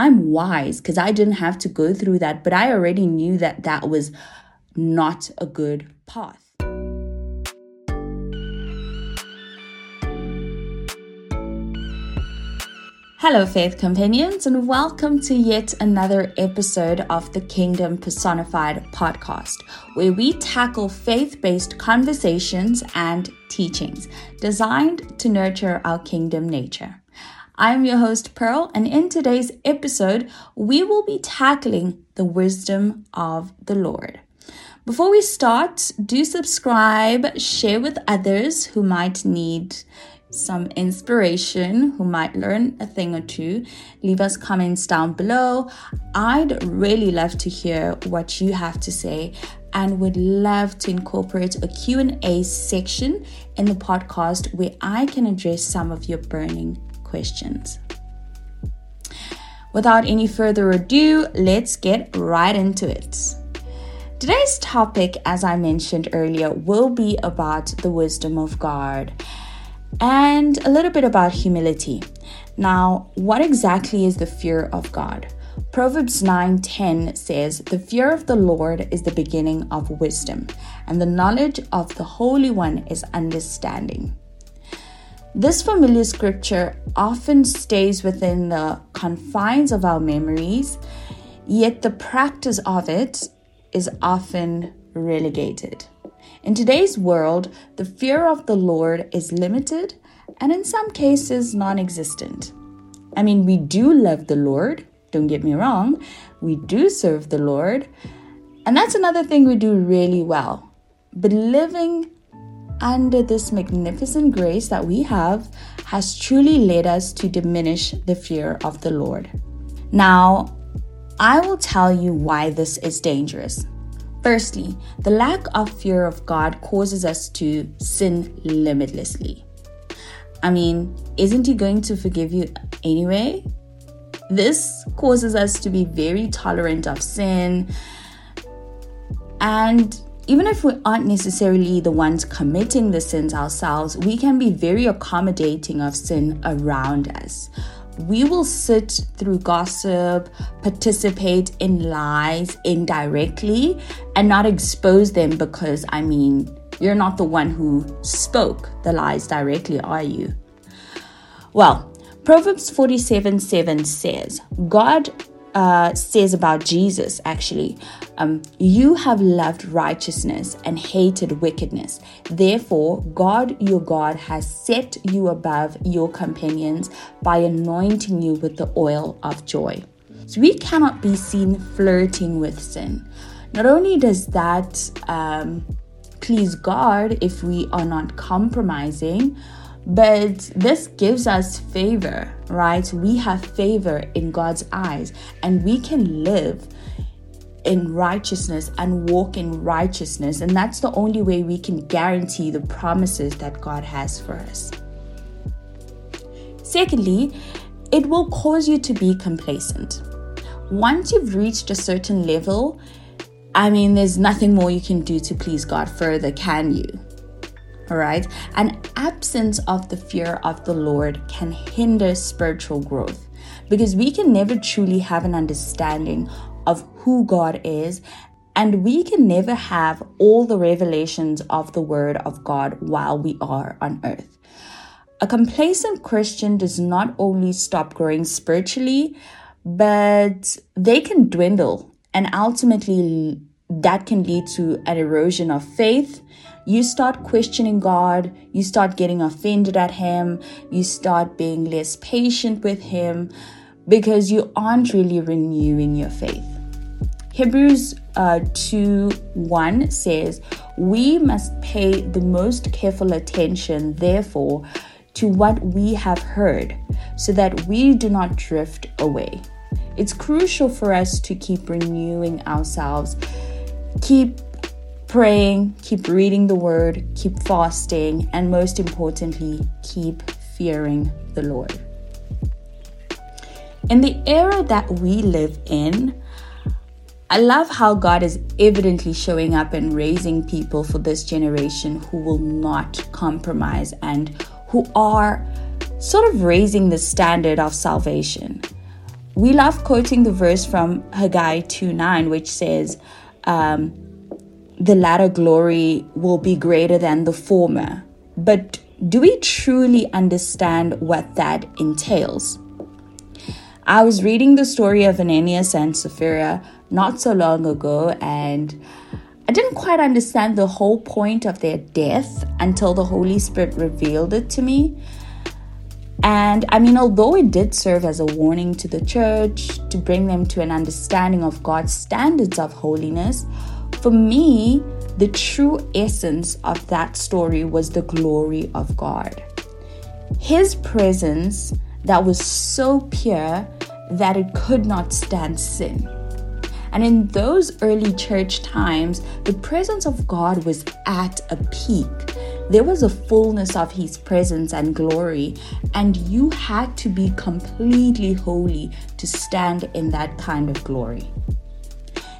I'm wise because I didn't have to go through that, but I already knew that that was not a good path. Hello, Faith Companions, and welcome to yet another episode of the Kingdom Personified podcast, where we tackle faith based conversations and teachings designed to nurture our kingdom nature. I'm your host, Pearl, and in today's episode, we will be tackling the wisdom of the Lord. Before we start, do subscribe, share with others who might need some inspiration, who might learn a thing or two, leave us comments down below. I'd really love to hear what you have to say and would love to incorporate a Q&A section in the podcast where I can address some of your burning questions. Without any further ado, let's get right into it. Today's topic, as I mentioned earlier, will be about the wisdom of God and a little bit about humility. Now, what exactly is the fear of God? Proverbs 9:10 says, "The fear of the Lord is the beginning of wisdom, and the knowledge of the Holy One is understanding." This familiar scripture often stays within the confines of our memories, yet the practice of it is often relegated. In today's world, the fear of the Lord is limited and in some cases non existent. I mean, we do love the Lord, don't get me wrong, we do serve the Lord, and that's another thing we do really well. But living under this magnificent grace that we have has truly led us to diminish the fear of the Lord. Now, I will tell you why this is dangerous. Firstly, the lack of fear of God causes us to sin limitlessly. I mean, isn't He going to forgive you anyway? This causes us to be very tolerant of sin. And even if we aren't necessarily the ones committing the sins ourselves, we can be very accommodating of sin around us we will sit through gossip, participate in lies indirectly, and not expose them because, I mean, you're not the one who spoke the lies directly, are you? Well, Proverbs 47 7 says, God uh, says about Jesus actually, um, you have loved righteousness and hated wickedness. Therefore, God your God has set you above your companions by anointing you with the oil of joy. So we cannot be seen flirting with sin. Not only does that um, please God if we are not compromising, but this gives us favor, right? We have favor in God's eyes, and we can live in righteousness and walk in righteousness. And that's the only way we can guarantee the promises that God has for us. Secondly, it will cause you to be complacent. Once you've reached a certain level, I mean, there's nothing more you can do to please God further, can you? all right? An absence of the fear of the Lord can hinder spiritual growth because we can never truly have an understanding who God is and we can never have all the revelations of the Word of God while we are on earth. A complacent Christian does not only stop growing spiritually, but they can dwindle, and ultimately, that can lead to an erosion of faith you start questioning God, you start getting offended at Him, you start being less patient with Him because you aren't really renewing your faith. Hebrews uh, 2 1 says, We must pay the most careful attention, therefore, to what we have heard, so that we do not drift away. It's crucial for us to keep renewing ourselves, keep praying, keep reading the word, keep fasting, and most importantly, keep fearing the Lord. In the era that we live in, I love how God is evidently showing up and raising people for this generation who will not compromise and who are sort of raising the standard of salvation. we love quoting the verse from Haggai 2 9, which says, um, The latter glory will be greater than the former. But do we truly understand what that entails? I was reading the story of Ananias and Sapphira not so long ago, and I didn't quite understand the whole point of their death until the Holy Spirit revealed it to me. And I mean, although it did serve as a warning to the church to bring them to an understanding of God's standards of holiness, for me, the true essence of that story was the glory of God. His presence that was so pure that it could not stand sin. And in those early church times, the presence of God was at a peak. There was a fullness of His presence and glory, and you had to be completely holy to stand in that kind of glory.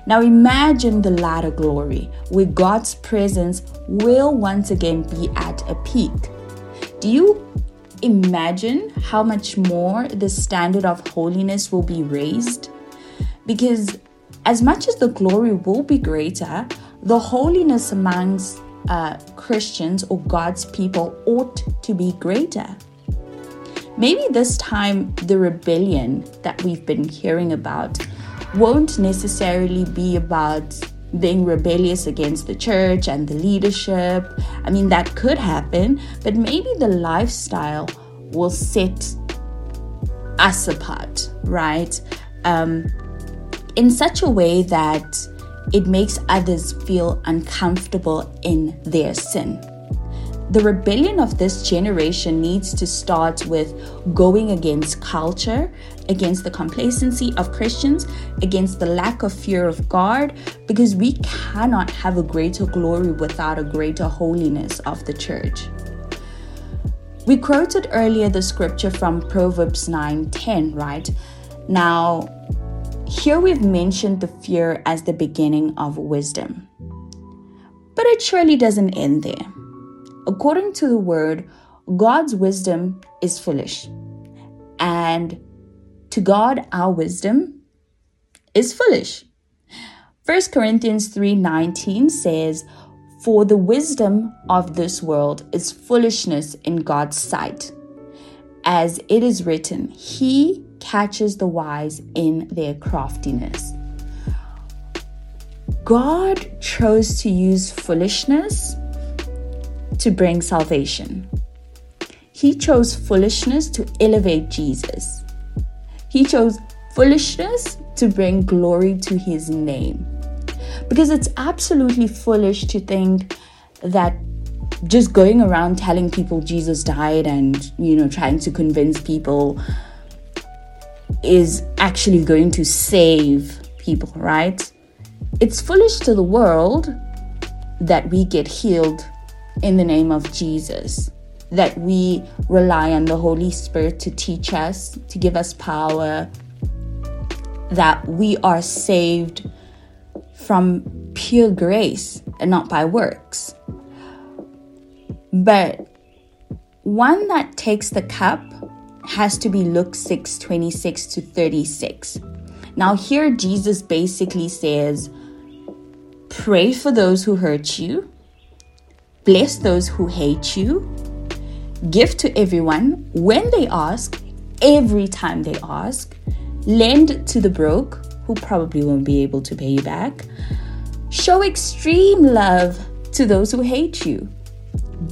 Now imagine the latter glory, where God's presence will once again be at a peak. Do you imagine how much more the standard of holiness will be raised? Because as much as the glory will be greater, the holiness amongst uh, Christians or God's people ought to be greater. Maybe this time the rebellion that we've been hearing about won't necessarily be about being rebellious against the church and the leadership. I mean, that could happen, but maybe the lifestyle will set us apart, right? Um, in such a way that it makes others feel uncomfortable in their sin. The rebellion of this generation needs to start with going against culture, against the complacency of Christians, against the lack of fear of God, because we cannot have a greater glory without a greater holiness of the church. We quoted earlier the scripture from Proverbs 9:10, right? Now, here we've mentioned the fear as the beginning of wisdom. But it surely doesn't end there. According to the word, God's wisdom is foolish. And to God, our wisdom is foolish. 1 Corinthians 3:19 says, "For the wisdom of this world is foolishness in God's sight. As it is written, he catches the wise in their craftiness." God chose to use foolishness to bring salvation. He chose foolishness to elevate Jesus. He chose foolishness to bring glory to his name. Because it's absolutely foolish to think that just going around telling people Jesus died and, you know, trying to convince people is actually going to save people, right? It's foolish to the world that we get healed in the name of Jesus. That we rely on the Holy Spirit to teach us, to give us power, that we are saved from pure grace and not by works. But one that takes the cup has to be Luke 6 26 to 36. Now, here Jesus basically says, Pray for those who hurt you, Bless those who hate you. Give to everyone when they ask, every time they ask. Lend to the broke, who probably won't be able to pay you back. Show extreme love to those who hate you.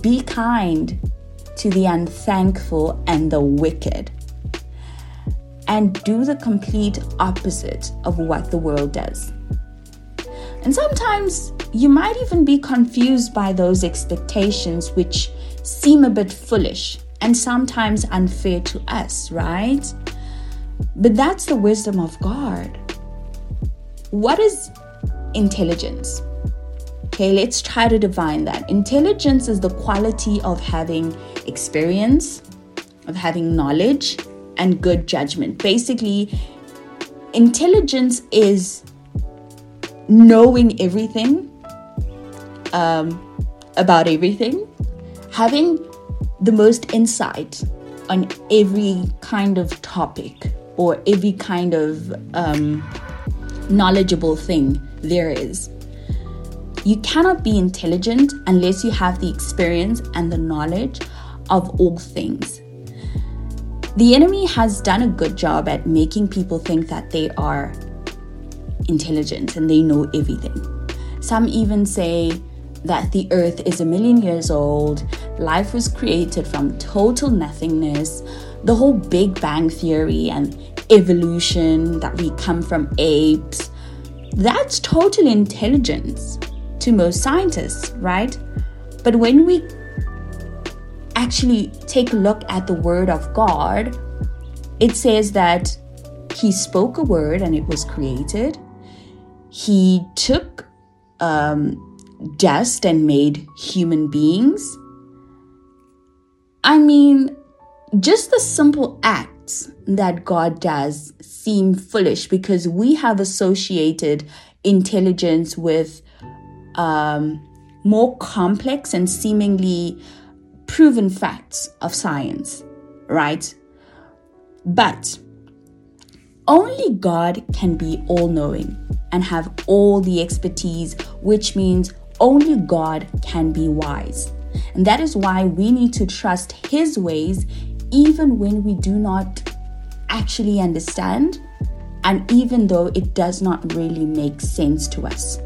Be kind to the unthankful and the wicked. And do the complete opposite of what the world does. And sometimes you might even be confused by those expectations, which seem a bit foolish and sometimes unfair to us, right? But that's the wisdom of God. What is intelligence? Okay, let's try to define that. Intelligence is the quality of having experience, of having knowledge, and good judgment. Basically, intelligence is knowing everything um, about everything, having the most insight on every kind of topic, or every kind of um, knowledgeable thing there is. You cannot be intelligent unless you have the experience and the knowledge of all things. The enemy has done a good job at making people think that they are intelligent and they know everything. Some even say that the earth is a million years old, life was created from total nothingness, the whole Big Bang Theory and evolution, that we come from apes. That's total intelligence to most scientists, right? But when we actually take a look at the Word of God, it says that He spoke a word and it was created. He took um, dust and made human beings. I mean, just the simple acts that God does seem foolish because we have associated intelligence with um, more complex and seemingly proven facts of science, right? But only God can be all knowing and have all the expertise, which means only God can be wise. And that is why we need to trust His ways even when we do not actually understand, and even though it does not really make sense to us.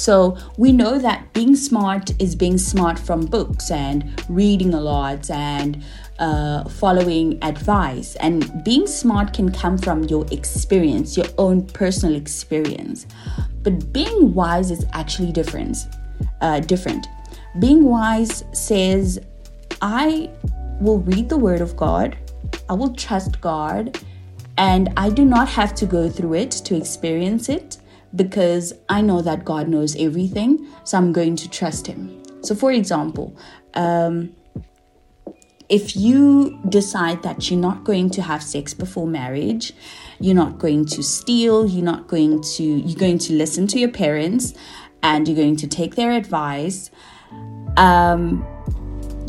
So we know that being smart is being smart from books and reading a lot and uh, following advice. And being smart can come from your experience, your own personal experience. But being wise is actually different. Uh, different. Being wise says, I will read the Word of God, I will trust God, and I do not have to go through it to experience it because I know that God knows everything, so I'm going to trust Him. So, for example, um, if you decide that you're not going to have sex before marriage, you're not going to steal, you're not going to, you're going to listen to your parents and you're going to take their advice, um,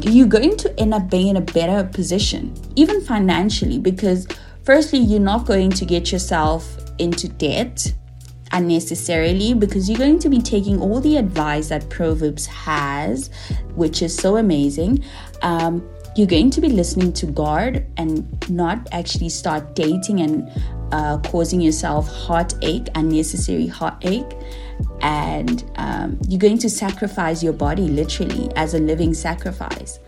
you're going to end up being in a better position, even financially, because firstly, you're not going to get yourself into debt unnecessarily because you're going to be taking all the advice that Proverbs has, which is so amazing. Um, you're going to be listening to God and not actually start dating and uh, causing yourself heartache, unnecessary heartache. And um, you're going to sacrifice your body literally as a living sacrifice.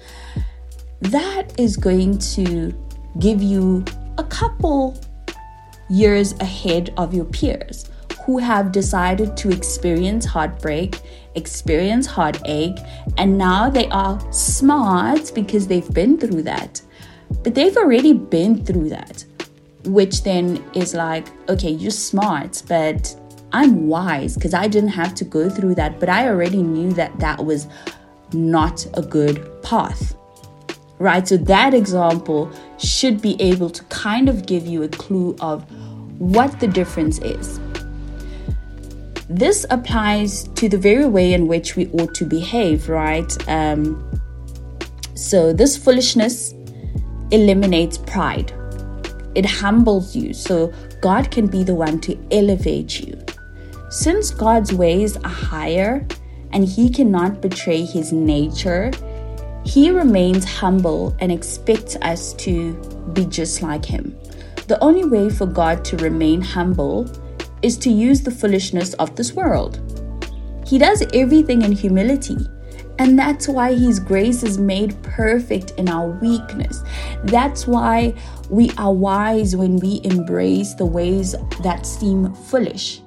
That is going to give you a couple years ahead of your peers who have decided to experience heartbreak, experience heartache, and now they are smart because they've been through that. But they've already been through that, which then is like, okay, you're smart, but I'm wise because I didn't have to go through that, but I already knew that that was not a good path. Right? So, that example should be able to kind of give you a clue of what the difference is. This applies to the very way in which we ought to behave, right? Um, so, this foolishness eliminates pride, it humbles you, so God can be the one to elevate you. Since God's ways are higher and He cannot betray His nature, He remains humble and expects us to be just like Him. The only way for God to remain humble is to use the foolishness of this world. He does everything in humility. And that's why His grace is made perfect in our weakness. That's why we are wise when we embrace the ways that seem foolish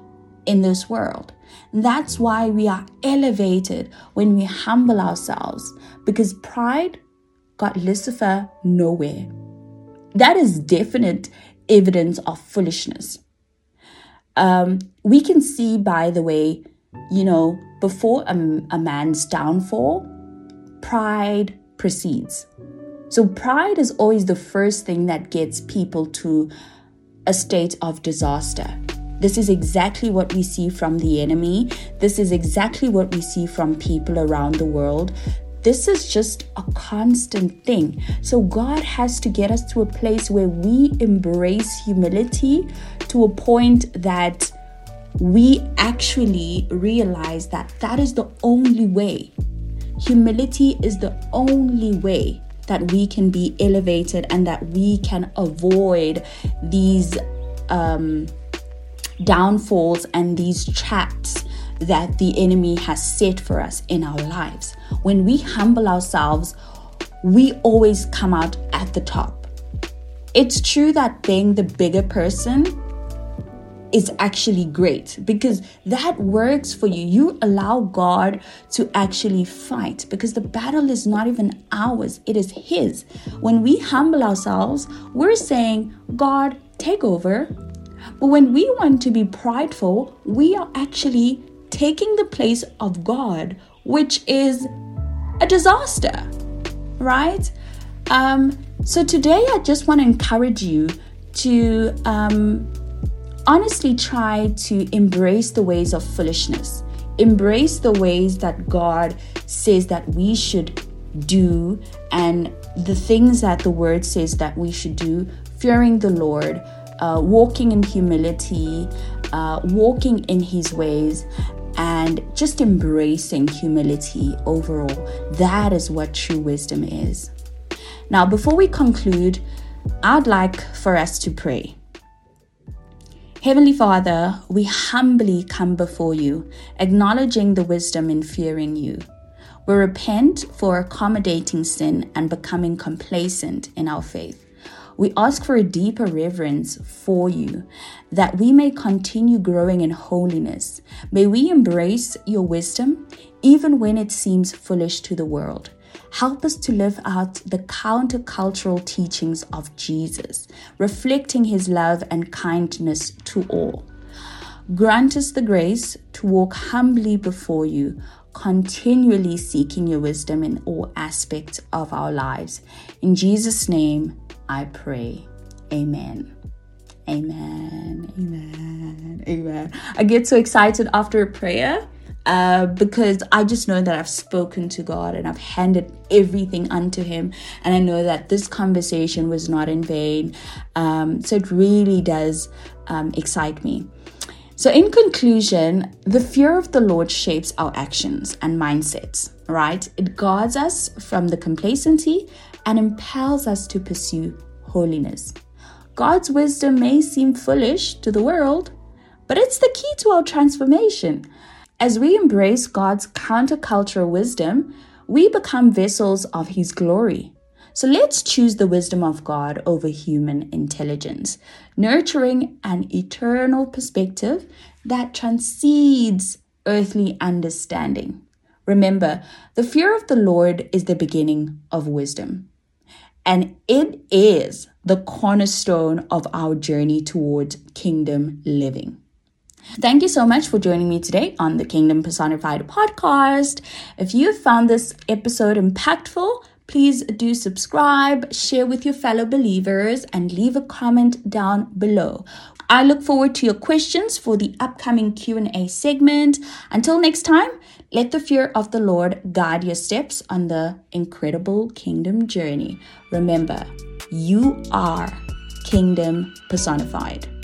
in this world. That's why we are elevated when we humble ourselves because pride got Lucifer nowhere. That is definite evidence of foolishness um, we can see, by the way, you know, before a, a man's downfall, pride precedes. So, pride is always the first thing that gets people to a state of disaster. This is exactly what we see from the enemy. This is exactly what we see from people around the world. this is just a constant thing. So God has to get us to a place where we embrace humility to a point that we actually realize that that is the only way. Humility is the only way that we can be elevated and that we can avoid these um, downfalls and these traps that the enemy has set for us in our lives. When we humble ourselves, we always come out at the top. It's true that being the bigger person is actually great because that works for you. You allow God to actually fight because the battle is not even ours, it is His. When we humble ourselves, we're saying, God, take over. But when we want to be prideful, we are actually taking the place of God, which is a disaster, right? Um, so today, I just want to encourage you to um, honestly try to embrace the ways of foolishness, embrace the ways that God says that we should do, and the things that the Word says that we should do, fearing the Lord. Uh, walking in humility, uh, walking in his ways, and just embracing humility overall. That is what true wisdom is. Now, before we conclude, I'd like for us to pray. Heavenly Father, we humbly come before you, acknowledging the wisdom in fearing you. We repent for accommodating sin and becoming complacent in our faith. We ask for a deeper reverence for you, that we may continue growing in holiness. May we embrace your wisdom, even when it seems foolish to the world. Help us to live out the countercultural teachings of Jesus, reflecting his love and kindness to all. Grant us the grace to walk humbly before you, continually seeking your wisdom in all aspects of our lives. In Jesus' name, I pray. Amen. Amen. Amen. Amen. I get so excited after a prayer uh, because I just know that I've spoken to God and I've handed everything unto Him. And I know that this conversation was not in vain. Um, so it really does um, excite me. So, in conclusion, the fear of the Lord shapes our actions and mindsets, right? It guards us from the complacency and impels us to pursue holiness. God's wisdom may seem foolish to the world, but it's the key to our transformation. As we embrace God's countercultural wisdom, we become vessels of His glory. So let's choose the wisdom of God over human intelligence, nurturing an eternal perspective that transcends earthly understanding. Remember, the fear of the Lord is the beginning of wisdom. And it is the cornerstone of our journey towards kingdom living. Thank you so much for joining me today on the Kingdom Personified podcast. If you found this episode impactful, please do subscribe, share with your fellow believers, and leave a comment down below. I look forward to your questions for the upcoming Q&A segment. Until next time, let the fear of the Lord guide your steps on the incredible kingdom journey. Remember, you are kingdom personified.